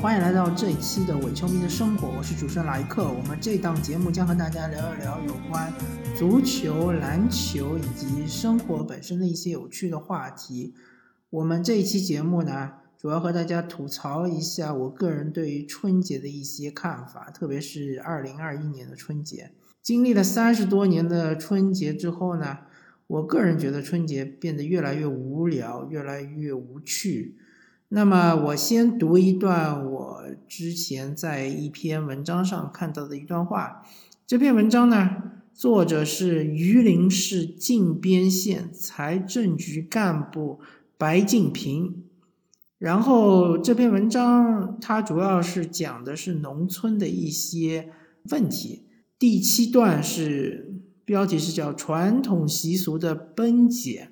欢迎来到这一期的伪球迷的生活，我是主持人莱克。我们这档节目将和大家聊一聊有关足球、篮球以及生活本身的一些有趣的话题。我们这一期节目呢，主要和大家吐槽一下我个人对于春节的一些看法，特别是二零二一年的春节。经历了三十多年的春节之后呢，我个人觉得春节变得越来越无聊，越来越无趣。那么我先读一段我之前在一篇文章上看到的一段话。这篇文章呢，作者是榆林市靖边县财政局干部白敬平。然后这篇文章它主要是讲的是农村的一些问题。第七段是标题是叫“传统习俗的崩解”。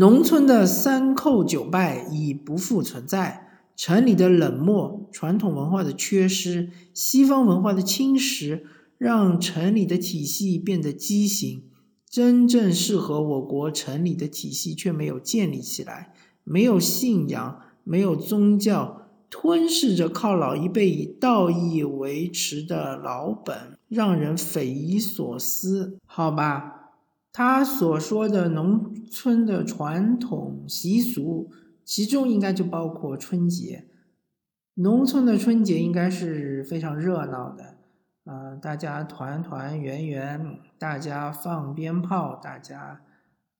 农村的三叩九拜已不复存在，城里的冷漠、传统文化的缺失、西方文化的侵蚀，让城里的体系变得畸形。真正适合我国城里的体系却没有建立起来，没有信仰，没有宗教，吞噬着靠老一辈以道义维持的老本，让人匪夷所思。好吧。他所说的农村的传统习俗，其中应该就包括春节。农村的春节应该是非常热闹的，呃，大家团团圆圆，大家放鞭炮，大家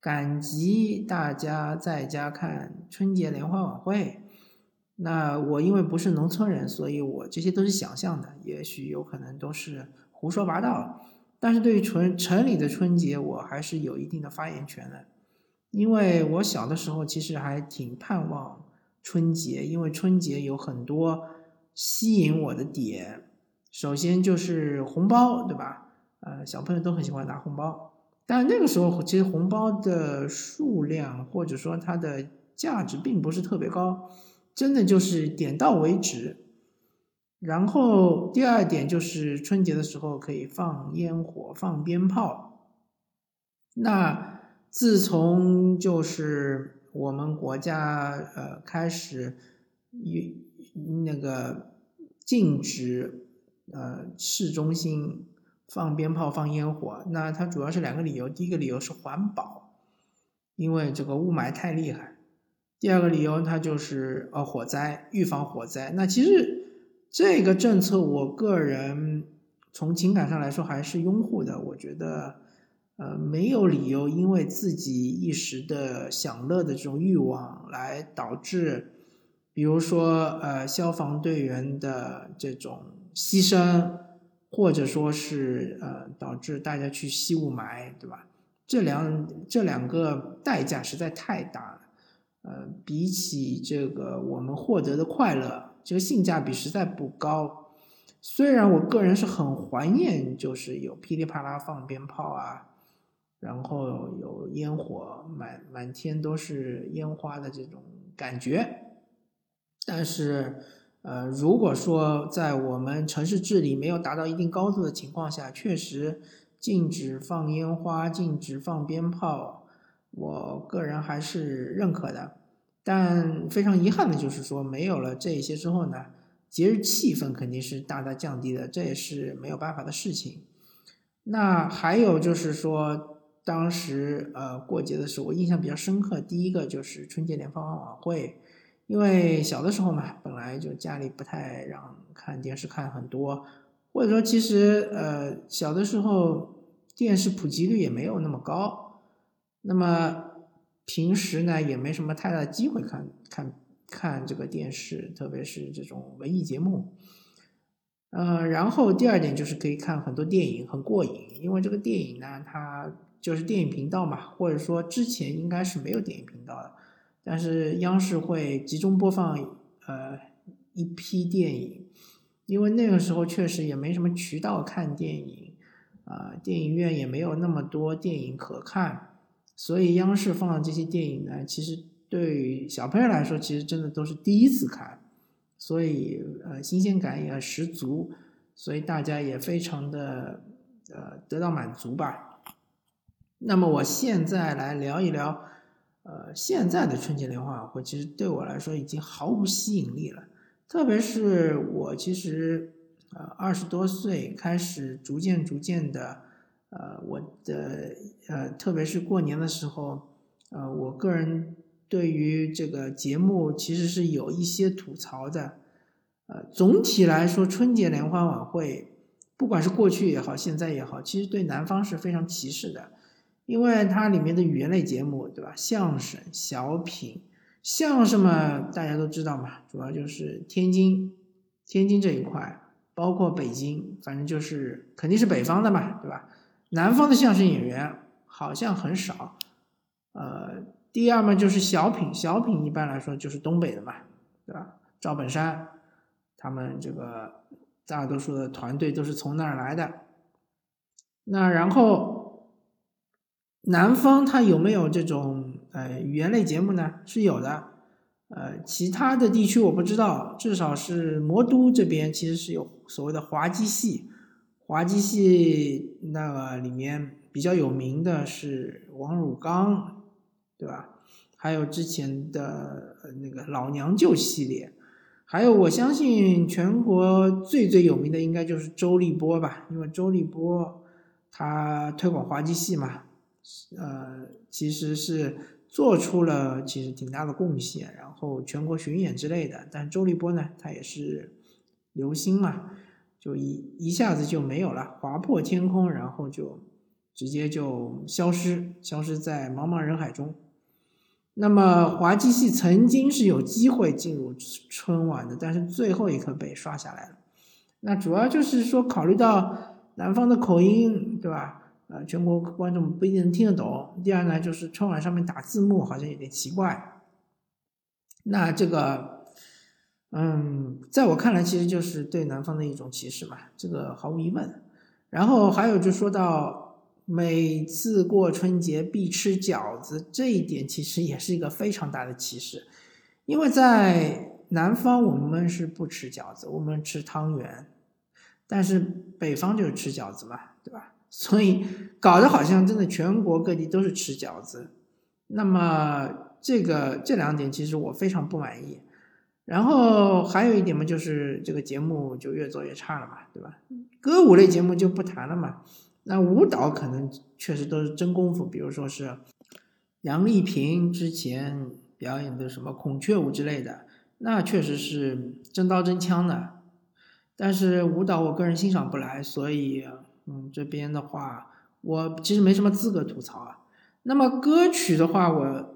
赶集，大家在家看春节联欢晚会。那我因为不是农村人，所以我这些都是想象的，也许有可能都是胡说八道。但是对于城城里的春节，我还是有一定的发言权的，因为我小的时候其实还挺盼望春节，因为春节有很多吸引我的点。首先就是红包，对吧？呃，小朋友都很喜欢拿红包，但那个时候其实红包的数量或者说它的价值并不是特别高，真的就是点到为止。然后第二点就是春节的时候可以放烟火、放鞭炮。那自从就是我们国家呃开始一那个禁止呃市中心放鞭炮、放烟火，那它主要是两个理由。第一个理由是环保，因为这个雾霾太厉害；第二个理由它就是呃火灾，预防火灾。那其实。这个政策，我个人从情感上来说还是拥护的。我觉得，呃，没有理由因为自己一时的享乐的这种欲望来导致，比如说，呃，消防队员的这种牺牲，或者说是呃，导致大家去吸雾霾，对吧？这两这两个代价实在太大了。呃，比起这个我们获得的快乐。这个性价比实在不高，虽然我个人是很怀念，就是有噼里啪啦放鞭炮啊，然后有烟火，满满天都是烟花的这种感觉，但是，呃，如果说在我们城市治理没有达到一定高度的情况下，确实禁止放烟花、禁止放鞭炮，我个人还是认可的。但非常遗憾的就是说，没有了这些之后呢，节日气氛肯定是大大降低的，这也是没有办法的事情。那还有就是说，当时呃过节的时候，我印象比较深刻，第一个就是春节联欢晚会，因为小的时候嘛，本来就家里不太让看电视看很多，或者说其实呃小的时候电视普及率也没有那么高，那么。平时呢也没什么太大的机会看看看这个电视，特别是这种文艺节目。呃，然后第二点就是可以看很多电影，很过瘾。因为这个电影呢，它就是电影频道嘛，或者说之前应该是没有电影频道的，但是央视会集中播放呃一批电影，因为那个时候确实也没什么渠道看电影，啊，电影院也没有那么多电影可看。所以央视放的这些电影呢，其实对于小朋友来说，其实真的都是第一次看，所以呃新鲜感也十足，所以大家也非常的呃得到满足吧。那么我现在来聊一聊，呃现在的春节联欢晚会，其实对我来说已经毫无吸引力了。特别是我其实呃二十多岁开始逐渐逐渐的，呃我的呃特别是过年的时候，呃我个人对于这个节目其实是有一些吐槽的，呃总体来说春节联欢晚会，不管是过去也好现在也好，其实对南方是非常歧视的，因为它里面的语言类节目对吧，相声、小品。相声嘛，大家都知道嘛，主要就是天津，天津这一块，包括北京，反正就是肯定是北方的嘛，对吧？南方的相声演员好像很少。呃，第二嘛就是小品，小品一般来说就是东北的嘛，对吧？赵本山他们这个大多数的团队都是从那儿来的。那然后南方它有没有这种？呃，语言类节目呢是有的，呃，其他的地区我不知道，至少是魔都这边其实是有所谓的滑稽戏，滑稽戏那个里面比较有名的是王汝刚，对吧？还有之前的那个老娘舅系列，还有我相信全国最最有名的应该就是周立波吧，因为周立波他推广滑稽戏嘛，呃，其实是。做出了其实挺大的贡献，然后全国巡演之类的。但周立波呢，他也是流星嘛，就一一下子就没有了，划破天空，然后就直接就消失，消失在茫茫人海中。那么滑稽戏曾经是有机会进入春晚的，但是最后一刻被刷下来了。那主要就是说考虑到南方的口音，对吧？呃，全国观众不一定能听得懂。第二呢，就是春晚上面打字幕好像有点奇怪。那这个，嗯，在我看来，其实就是对南方的一种歧视嘛，这个毫无疑问。然后还有就说到每次过春节必吃饺子这一点，其实也是一个非常大的歧视，因为在南方我们是不吃饺子，我们吃汤圆，但是北方就是吃饺子嘛，对吧？所以搞得好像真的全国各地都是吃饺子，那么这个这两点其实我非常不满意。然后还有一点嘛，就是这个节目就越做越差了嘛，对吧？歌舞类节目就不谈了嘛。那舞蹈可能确实都是真功夫，比如说是杨丽萍之前表演的什么孔雀舞之类的，那确实是真刀真枪的。但是舞蹈我个人欣赏不来，所以。嗯，这边的话，我其实没什么资格吐槽啊。那么歌曲的话，我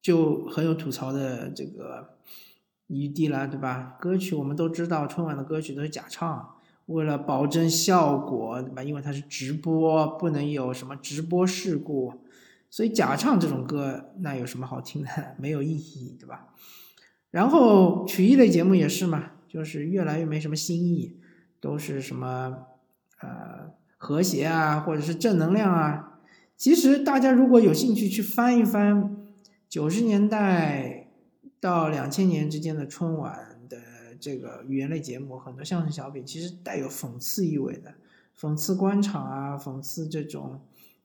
就很有吐槽的这个余地了，对吧？歌曲我们都知道，春晚的歌曲都是假唱，为了保证效果，对吧？因为它是直播，不能有什么直播事故，所以假唱这种歌，那有什么好听的？没有意义，对吧？然后曲艺类节目也是嘛，就是越来越没什么新意，都是什么呃。和谐啊，或者是正能量啊，其实大家如果有兴趣去翻一翻九十年代到两千年之间的春晚的这个语言类节目，很多相声小品其实带有讽刺意味的，讽刺官场啊，讽刺这种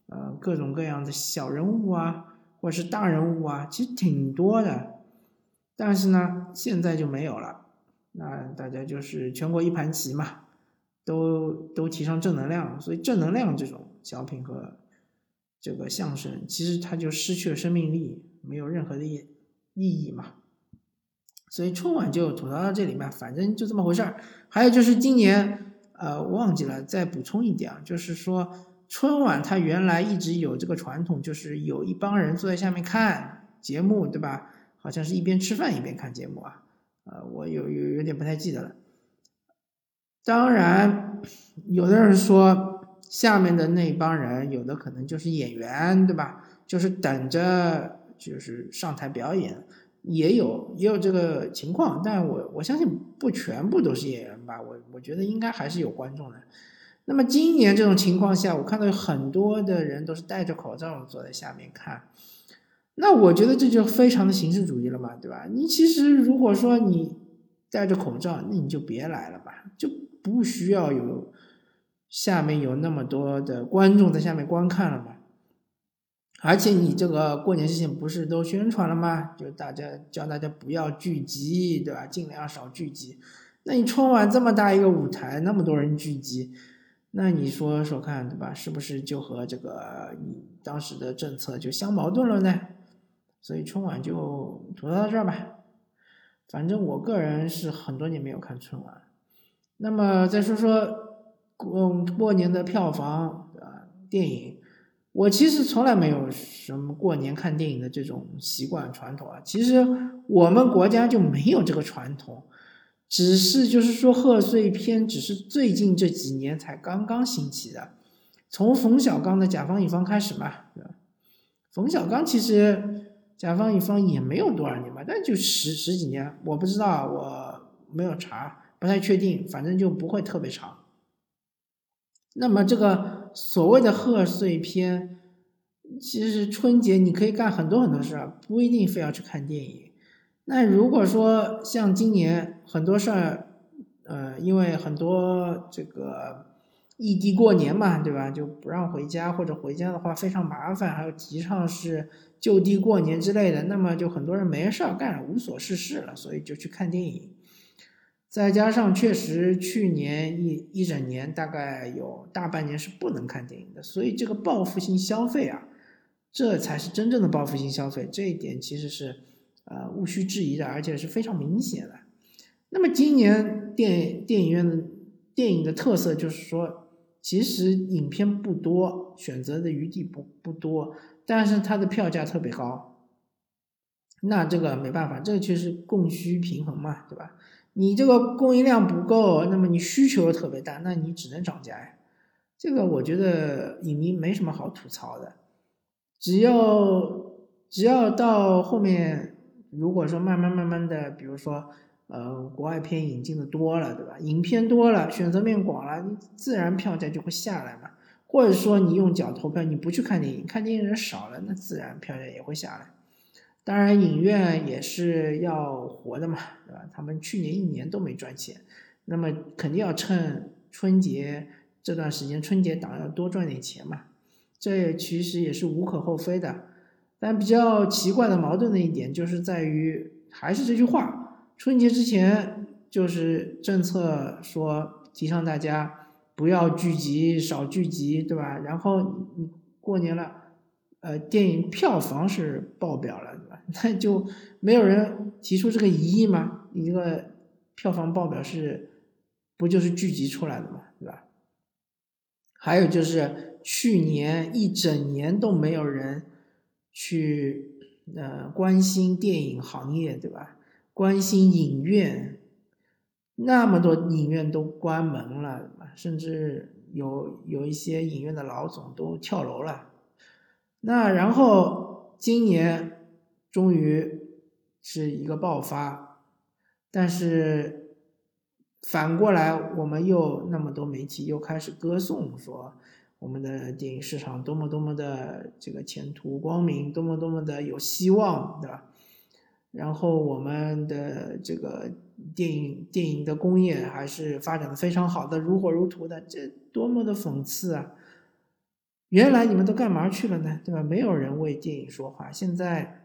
呃各种各样的小人物啊，或者是大人物啊，其实挺多的。但是呢，现在就没有了，那大家就是全国一盘棋嘛。都都提倡正能量，所以正能量这种小品和这个相声，其实它就失去了生命力，没有任何的意意义嘛。所以春晚就吐槽到这里面，反正就这么回事儿。还有就是今年，呃，忘记了再补充一点啊，就是说春晚它原来一直有这个传统，就是有一帮人坐在下面看节目，对吧？好像是一边吃饭一边看节目啊，呃，我有有有点不太记得了。当然，有的人说下面的那帮人，有的可能就是演员，对吧？就是等着就是上台表演，也有也有这个情况。但我我相信不全部都是演员吧，我我觉得应该还是有观众的。那么今年这种情况下，我看到有很多的人都是戴着口罩坐在下面看，那我觉得这就非常的形式主义了嘛，对吧？你其实如果说你戴着口罩，那你就别来了吧，就。不需要有下面有那么多的观众在下面观看了嘛？而且你这个过年之前不是都宣传了吗？就大家叫大家不要聚集，对吧？尽量少聚集。那你春晚这么大一个舞台，那么多人聚集，那你说说看，对吧？是不是就和这个你当时的政策就相矛盾了呢？所以春晚就吐槽到这儿吧。反正我个人是很多年没有看春晚。那么再说说过过年的票房，对吧？电影。我其实从来没有什么过年看电影的这种习惯传统啊。其实我们国家就没有这个传统，只是就是说贺岁片只是最近这几年才刚刚兴起的，从冯小刚的《甲方乙方》开始嘛，对吧？冯小刚其实《甲方乙方》也没有多少年吧，但就十十几年，我不知道，我没有查，不太确定，反正就不会特别长。那么这个所谓的贺岁片，其实春节你可以干很多很多事儿，不一定非要去看电影。那如果说像今年很多事儿，呃，因为很多这个异地过年嘛，对吧？就不让回家，或者回家的话非常麻烦，还有提倡是就地过年之类的，那么就很多人没事儿干，无所事事了，所以就去看电影。再加上确实去年一一整年大概有大半年是不能看电影的，所以这个报复性消费啊，这才是真正的报复性消费，这一点其实是呃毋需质疑的，而且是非常明显的。那么今年电电影院的电影的特色就是说，其实影片不多，选择的余地不不多，但是它的票价特别高，那这个没办法，这个确实供需平衡嘛，对吧？你这个供应量不够，那么你需求特别大，那你只能涨价呀。这个我觉得影迷没什么好吐槽的，只要只要到后面，如果说慢慢慢慢的，比如说呃国外片引进的多了，对吧？影片多了，选择面广了，你自然票价就会下来嘛。或者说你用脚投票，你不去看电影，看电影人少了，那自然票价也会下来。当然，影院也是要活的嘛，对吧？他们去年一年都没赚钱，那么肯定要趁春节这段时间，春节档要多赚点钱嘛。这也其实也是无可厚非的。但比较奇怪的、矛盾的一点就是在于，还是这句话，春节之前就是政策说提倡大家不要聚集、少聚集，对吧？然后你过年了，呃，电影票房是爆表了。那就没有人提出这个疑义吗？你这个票房报表是不就是聚集出来的嘛，对吧？还有就是去年一整年都没有人去呃关心电影行业，对吧？关心影院，那么多影院都关门了，甚至有有一些影院的老总都跳楼了。那然后今年。终于是一个爆发，但是反过来，我们又那么多媒体又开始歌颂说我们的电影市场多么多么的这个前途光明，多么多么的有希望，对吧？然后我们的这个电影电影的工业还是发展的非常好的，如火如荼的，这多么的讽刺啊！原来你们都干嘛去了呢？对吧？没有人为电影说话，现在。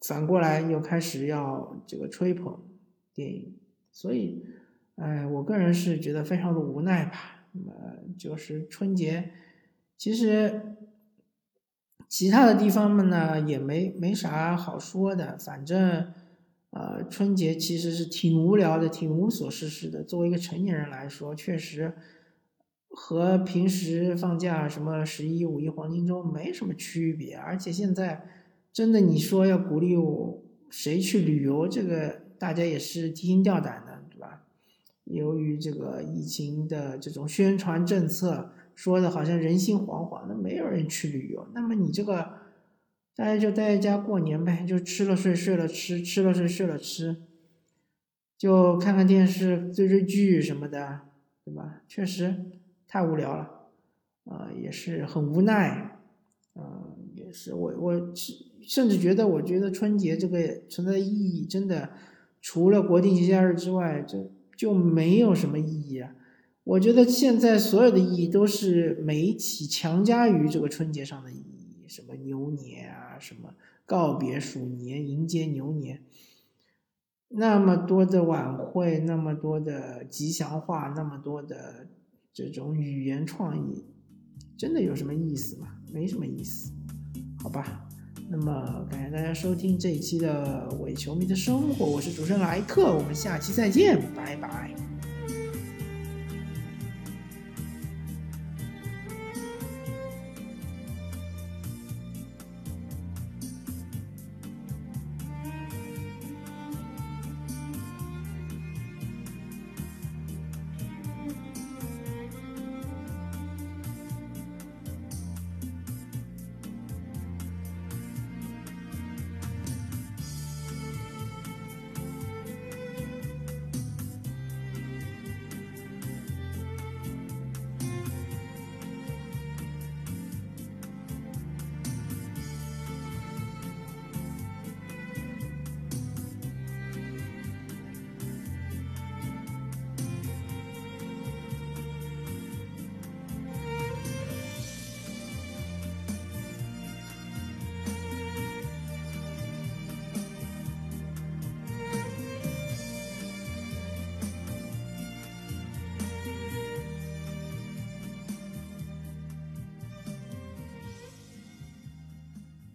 反过来又开始要这个吹捧电影，所以，哎，我个人是觉得非常的无奈吧。那么就是春节，其实其他的地方们呢也没没啥好说的，反正，呃，春节其实是挺无聊的，挺无所事事的。作为一个成年人来说，确实和平时放假什么十一、五一黄金周没什么区别，而且现在。真的，你说要鼓励我谁去旅游，这个大家也是提心吊胆的，对吧？由于这个疫情的这种宣传政策，说的好像人心惶惶，那没有人去旅游。那么你这个，大家就待在家过年呗，就吃了睡，睡了吃，吃了睡，睡了吃，就看看电视，追追剧什么的，对吧？确实太无聊了，啊，也是很无奈，啊，也是我我是。甚至觉得，我觉得春节这个存在的意义，真的除了国定节假日之外，就就没有什么意义啊！我觉得现在所有的意义都是媒体强加于这个春节上的意义，什么牛年啊，什么告别鼠年，迎接牛年，那么多的晚会，那么多的吉祥话，那么多的这种语言创意，真的有什么意思吗？没什么意思，好吧。那么感谢大家收听这一期的伪球迷的生活，我是主持人莱克，我们下期再见，拜拜。